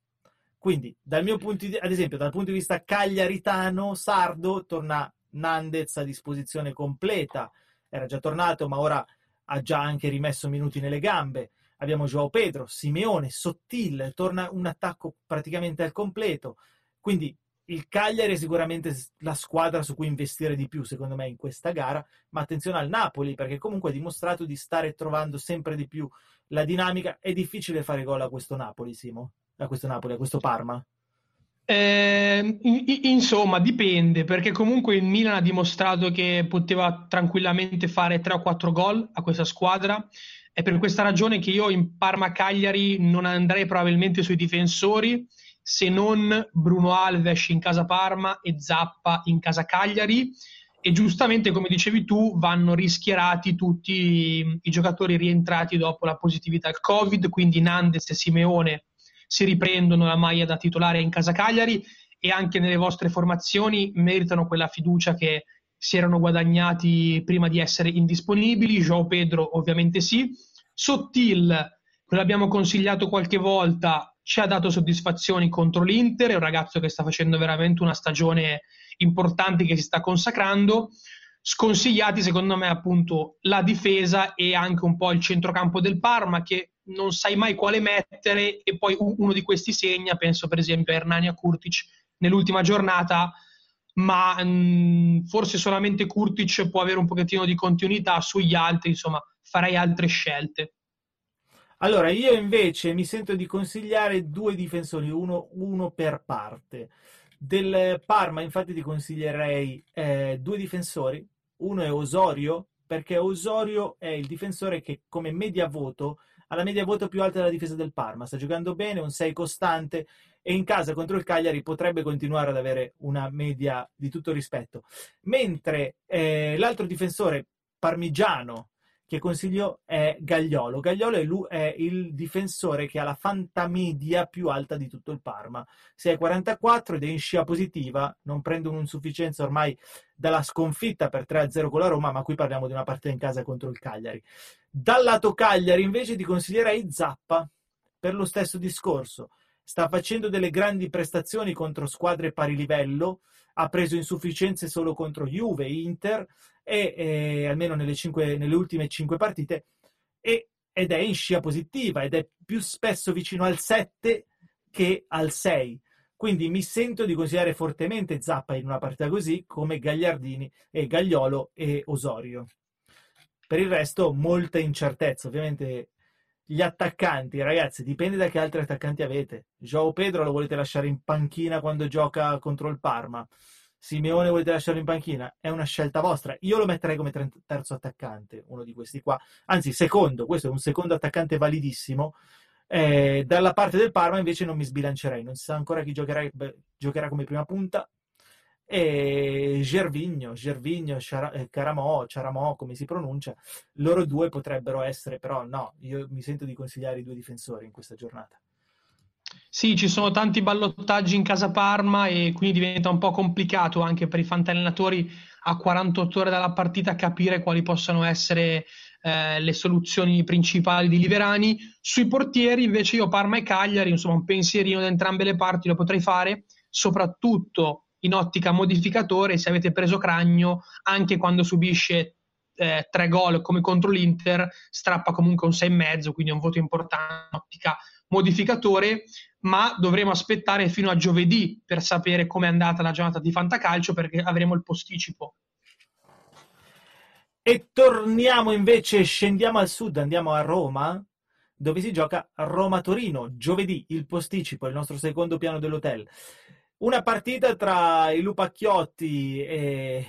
Quindi, dal mio punto di, ad esempio, dal punto di vista cagliaritano, sardo, torna Nandez a disposizione completa. Era già tornato, ma ora ha già anche rimesso minuti nelle gambe abbiamo Joao Pedro, Simeone, Sottil, torna un attacco praticamente al completo. Quindi il Cagliari è sicuramente la squadra su cui investire di più, secondo me, in questa gara, ma attenzione al Napoli, perché comunque ha dimostrato di stare trovando sempre di più la dinamica. È difficile fare gol a questo Napoli, Simo, a questo Napoli, a questo Parma. Eh, insomma, dipende, perché comunque il Milan ha dimostrato che poteva tranquillamente fare 3 o 4 gol a questa squadra è per questa ragione che io in Parma-Cagliari non andrei probabilmente sui difensori, se non Bruno Alves in casa Parma e Zappa in casa Cagliari. E giustamente, come dicevi tu, vanno rischierati tutti i giocatori rientrati dopo la positività al Covid, quindi Nandes e Simeone si riprendono la maglia da titolare in casa Cagliari e anche nelle vostre formazioni meritano quella fiducia che si erano guadagnati prima di essere indisponibili. Joao Pedro ovviamente sì. Sottil, che l'abbiamo consigliato qualche volta, ci ha dato soddisfazioni contro l'Inter, è un ragazzo che sta facendo veramente una stagione importante che si sta consacrando. Sconsigliati secondo me appunto la difesa e anche un po' il centrocampo del Parma che non sai mai quale mettere e poi uno di questi segna, penso per esempio a Hernania Kurtic nell'ultima giornata ma mh, mm, forse solamente Kurtic può avere un pochettino di continuità sugli altri, insomma, farei altre scelte. Allora, io invece mi sento di consigliare due difensori, uno, uno per parte. Del Parma, infatti, ti consiglierei eh, due difensori. Uno è Osorio, perché Osorio è il difensore che come media voto ha la media voto più alta della difesa del Parma. Sta giocando bene, un 6 costante, e in casa contro il Cagliari potrebbe continuare ad avere una media di tutto rispetto. Mentre eh, l'altro difensore parmigiano che consiglio è Gagliolo. Gagliolo è, lui, è, il difensore che ha la fantamedia più alta di tutto il Parma. 6,44 ed è in scia positiva, non prende un'insufficienza ormai dalla sconfitta per 3-0 con la Roma, ma qui parliamo di una partita in casa contro il Cagliari. Dal lato Cagliari invece ti consiglierei Zappa per lo stesso discorso sta facendo delle grandi prestazioni contro squadre pari livello, ha preso insufficienze solo contro Juve, Inter, e, e almeno nelle, cinque, nelle, ultime cinque partite, e, ed è in scia positiva, ed è più spesso vicino al 7 che al 6. Quindi mi sento di considerare fortemente Zappa in una partita così, come Gagliardini e Gagliolo e Osorio. Per il resto, molta incertezza. Ovviamente Gli attaccanti, ragazzi, dipende da che altri attaccanti avete. Joao Pedro lo volete lasciare in panchina quando gioca contro il Parma? Simeone volete lasciarlo in panchina? È una scelta vostra. Io lo metterei come terzo attaccante, uno di questi qua. Anzi, secondo, questo è un secondo attaccante validissimo. Eh, dalla parte del Parma invece non mi sbilancerei, non si sa ancora chi giocherà, beh, giocherà come prima punta. E Gervigno, Gervigno, eh, Caramò, Ciaramò, come si pronuncia, loro due potrebbero essere, però no, io mi sento di consigliare i due difensori in questa giornata. Sì, ci sono tanti ballottaggi in casa Parma e quindi diventa un po' complicato anche per i fantallenatori a 48 ore dalla partita capire quali possano essere eh, le soluzioni principali di Liverani. Sui portieri invece io Parma e Cagliari, insomma un pensierino da entrambe le parti lo potrei fare, soprattutto in ottica modificatore, se avete preso Cragno, anche quando subisce eh, tre gol come contro l'Inter, strappa comunque un 6,5, quindi è un voto importante in ottica modificatore, ma dovremo aspettare fino a giovedì per sapere com'è andata la giornata di Fantacalcio perché avremo il posticipo. E torniamo invece, scendiamo al sud, andiamo a Roma, dove si gioca Roma-Torino, giovedì, il posticipo, il nostro secondo piano dell'hotel. Una partita tra i Lupacchiotti e,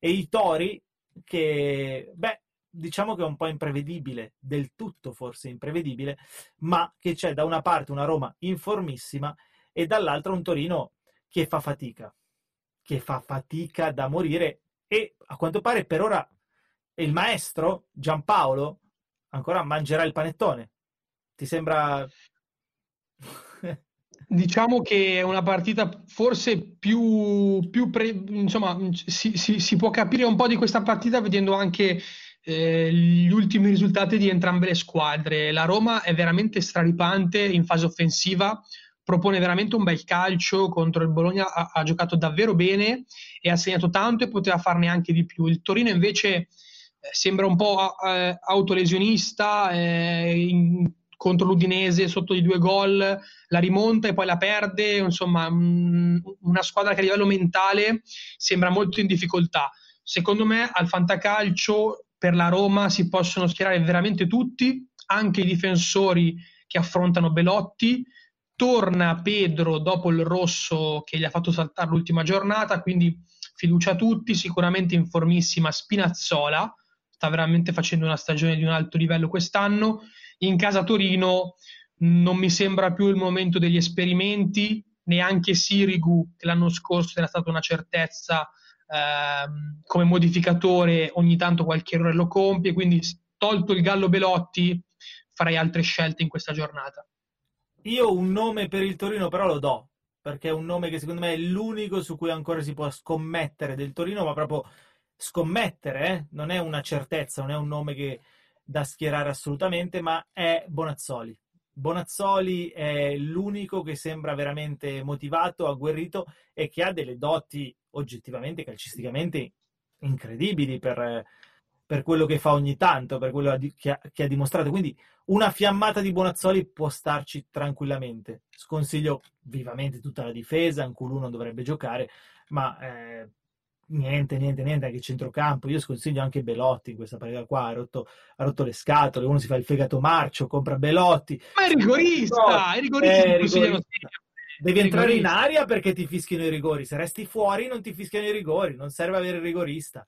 e i Tori che, beh, diciamo che è un po' imprevedibile, del tutto forse imprevedibile, ma che c'è da una parte una Roma informissima e dall'altra un Torino che fa fatica, che fa fatica da morire e a quanto pare per ora il maestro Giampaolo ancora mangerà il panettone. Ti sembra Diciamo che è una partita forse più, più pre- insomma, si, si, si, può capire un po' di questa partita vedendo anche eh, gli ultimi risultati di entrambe le squadre. La Roma è veramente straripante in fase offensiva, propone veramente un bel calcio contro il Bologna, ha, ha giocato davvero bene e ha segnato tanto e poteva farne anche di più. Il Torino invece eh, sembra un po' eh, autolesionista, eh, in, contro l'Udinese sotto di due gol, la rimonta e poi la perde, insomma una squadra che a livello mentale sembra molto in difficoltà. Secondo me al fantacalcio per la Roma si possono schierare veramente tutti, anche i difensori che affrontano Belotti. Torna Pedro dopo il rosso che gli ha fatto saltare l'ultima giornata, quindi fiducia a tutti, sicuramente in formissima Spinazzola, sta veramente facendo una stagione di un alto livello quest'anno in casa Torino non mi sembra più il momento degli esperimenti, neanche Sirigu, che l'anno scorso era stata una certezza ehm, come modificatore, ogni tanto qualche errore lo compie, quindi tolto il Gallo Belotti farei altre scelte in questa giornata. Io un nome per il Torino però lo do, perché è un nome che secondo me è l'unico su cui ancora si può scommettere del Torino, ma proprio scommettere, eh? non è una certezza, non è un nome che da schierare assolutamente, ma è Bonazzoli. Bonazzoli è l'unico che sembra veramente motivato, agguerrito e che ha delle doti oggettivamente, calcisticamente incredibili per, per quello che fa ogni tanto, per quello che ha, che ha, dimostrato. Quindi una fiammata di Bonazzoli può starci tranquillamente. Sconsiglio vivamente tutta la difesa, in cui non dovrebbe giocare, ma eh, niente, niente, niente, anche centrocampo. Io sconsiglio anche Belotti in questa partita qua. Ha rotto, ha rotto, le scatole. Uno si fa il fegato marcio, compra Belotti. Ma è rigorista! È rigorista. È rigorista. Devi entrare in aria perché ti fischiano i rigori. Se resti fuori, non ti fischiano i rigori. Non serve avere il rigorista.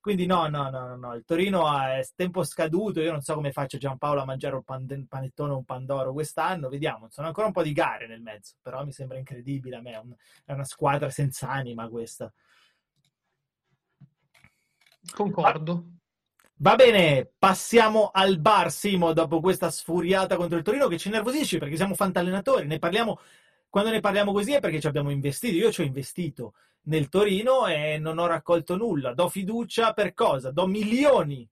Quindi, no, no, no, no. Il Torino è tempo scaduto. Io non so come faccia Giampaolo a mangiare un panettone o un pandoro quest'anno. Vediamo. Sono ancora un po' di gare nel mezzo. Però mi sembra incredibile a me. È una squadra senza anima questa. Concordo. Va bene, passiamo al bar, Simo, dopo questa sfuriata contro il Torino che ci nervosisce perché siamo fantallenatori, ne parliamo, quando ne parliamo così è perché ci abbiamo investito, io ci ho investito nel Torino e non ho raccolto nulla, do fiducia per cosa? Do milioni,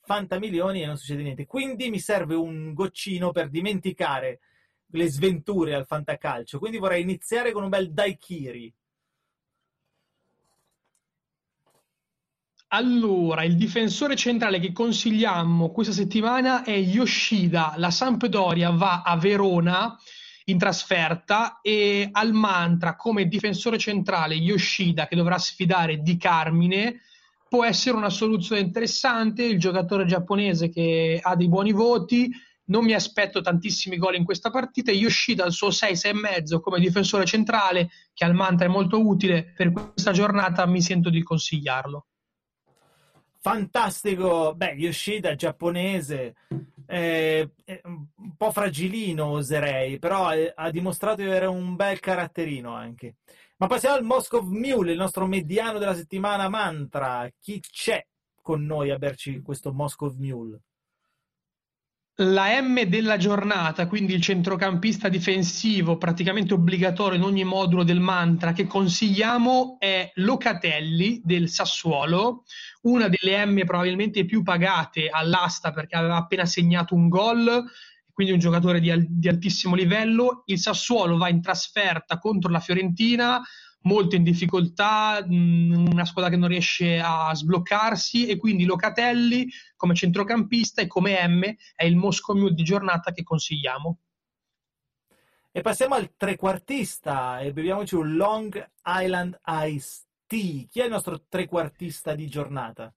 fantamilioni e non succede niente, quindi mi serve un goccino per dimenticare le sventure al fantacalcio, quindi vorrei iniziare con un bel daiquiri, Allora, il difensore centrale che consigliamo questa settimana è Yoshida. La Sampdoria va a Verona in trasferta e al mantra come difensore centrale Yoshida che dovrà sfidare Di Carmine può essere una soluzione interessante. Il giocatore giapponese che ha dei buoni voti non mi aspetto tantissimi gol in questa partita. Yoshida al suo 6-6,5 come difensore centrale, che al mantra è molto utile per questa giornata, mi sento di consigliarlo. Fantastico, beh, Yoshida giapponese, eh, un po' fragilino oserei, però ha dimostrato di avere un bel caratterino anche. Ma passiamo al Moscow Mule, il nostro mediano della settimana mantra. Chi c'è con noi a berci questo Moscow Mule? La M della giornata, quindi il centrocampista difensivo praticamente obbligatorio in ogni modulo del mantra che consigliamo è Locatelli del Sassuolo, una delle M probabilmente più pagate all'asta perché aveva appena segnato un gol, quindi un giocatore di, di altissimo livello. Il Sassuolo va in trasferta contro la Fiorentina, molto in difficoltà, una squadra che non riesce a sbloccarsi e quindi Locatelli come centrocampista e come M è il Moscow Mule di giornata che consigliamo. E passiamo al trequartista e beviamoci un Long Island Ice Tea. Chi è il nostro trequartista di giornata?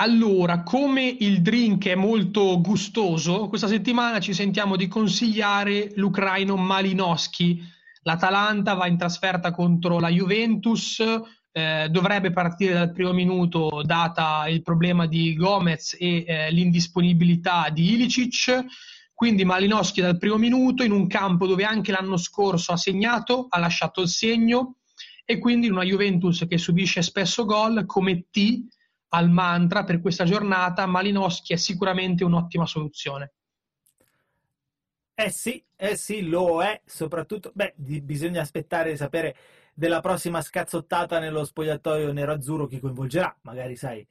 Allora, come il drink è molto gustoso, questa settimana ci sentiamo di consigliare l'ucraino Malinowski, L'Atalanta va in trasferta contro la Juventus, eh, dovrebbe partire dal primo minuto data il problema di Gomez e eh, l'indisponibilità di Ilicic. Quindi Malinowski dal primo minuto in un campo dove anche l'anno scorso ha segnato, ha lasciato il segno e quindi una Juventus che subisce spesso gol come T al mantra per questa giornata, Malinowski è sicuramente un'ottima soluzione. Eh sì, eh sì, lo è, soprattutto, beh, di, bisogna aspettare di sapere della prossima scazzottata nello spogliatoio nero-azzurro che coinvolgerà, magari sai,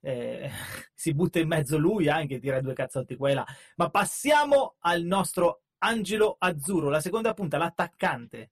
eh, si butta in mezzo lui anche, tira due cazzotti qua e là. Ma passiamo al nostro Angelo Azzurro, la seconda punta, l'attaccante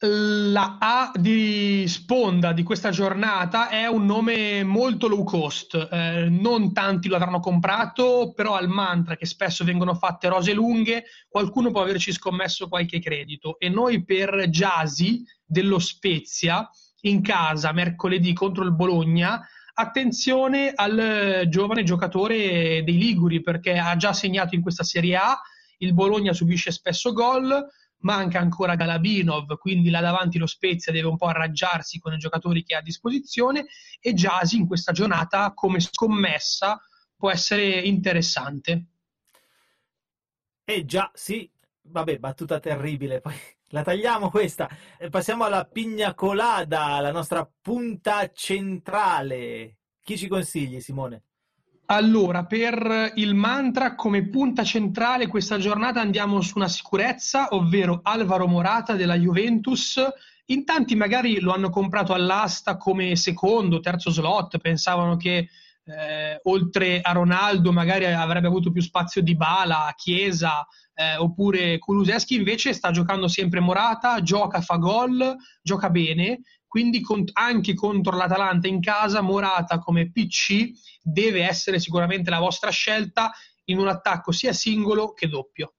la A di sponda di questa giornata è un nome molto low cost, eh, non tanti lo avranno comprato, però al mantra che spesso vengono fatte rose lunghe, qualcuno può averci scommesso qualche credito. E noi per Giasi dello Spezia in casa mercoledì contro il Bologna attenzione al giovane giocatore dei Liguri perché ha già segnato in questa Serie A, il Bologna subisce spesso gol, manca ancora Galabinov, quindi là davanti lo Spezia deve un po' arrangiarsi con i giocatori che ha a disposizione e Jasi in questa giornata come scommessa può essere interessante. Eh già, sì, vabbè, battuta terribile, poi la tagliamo questa. E passiamo alla pigna colada, la nostra punta centrale. Chi ci consigli, Simone? Allora, per il mantra come punta centrale questa giornata andiamo su una sicurezza, ovvero Alvaro Morata della Juventus. In tanti magari lo hanno comprato all'asta come secondo, terzo slot, pensavano che eh, oltre a Ronaldo magari avrebbe avuto più spazio di Bala, Chiesa eh, oppure Kuluseschi, invece sta giocando sempre Morata, gioca, fa gol, gioca bene quindi anche contro l'Atalanta in casa Morata come PC deve essere sicuramente la vostra scelta in un attacco sia singolo che doppio.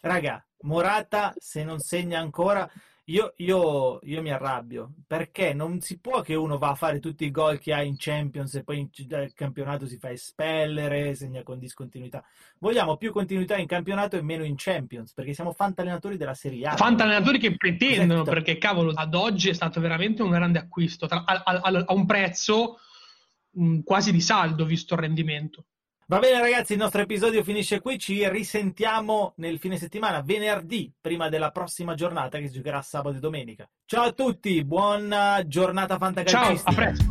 Raga, Morata se non segna ancora io, io, io, mi arrabbio perché non si può che uno va a fare tutti i gol che ha in Champions e poi in eh, campionato si fa espellere, segna con discontinuità. Vogliamo più continuità in campionato e meno in Champions perché siamo fantallenatori della Serie A. Fantallenatori che pretendono esatto. perché cavolo, ad oggi è stato veramente un grande acquisto tra, a, a, a, un prezzo mm, quasi di saldo visto il rendimento. Va bene ragazzi, il nostro episodio finisce qui, ci risentiamo nel fine settimana, venerdì, prima della prossima giornata che si giocherà sabato e domenica. Ciao a tutti, buona giornata fantacalcistica. Ciao, a presto.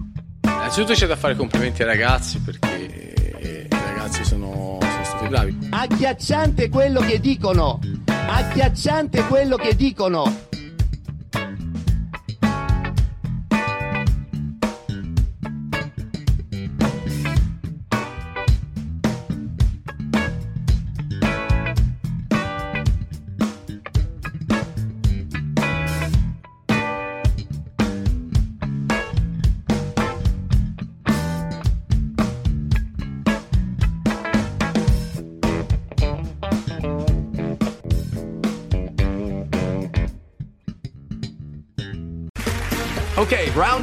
Innanzitutto c'è da fare complimenti ai ragazzi perché i ragazzi sono, sono stati bravi. Agghiacciante quello che dicono, agghiacciante quello che dicono.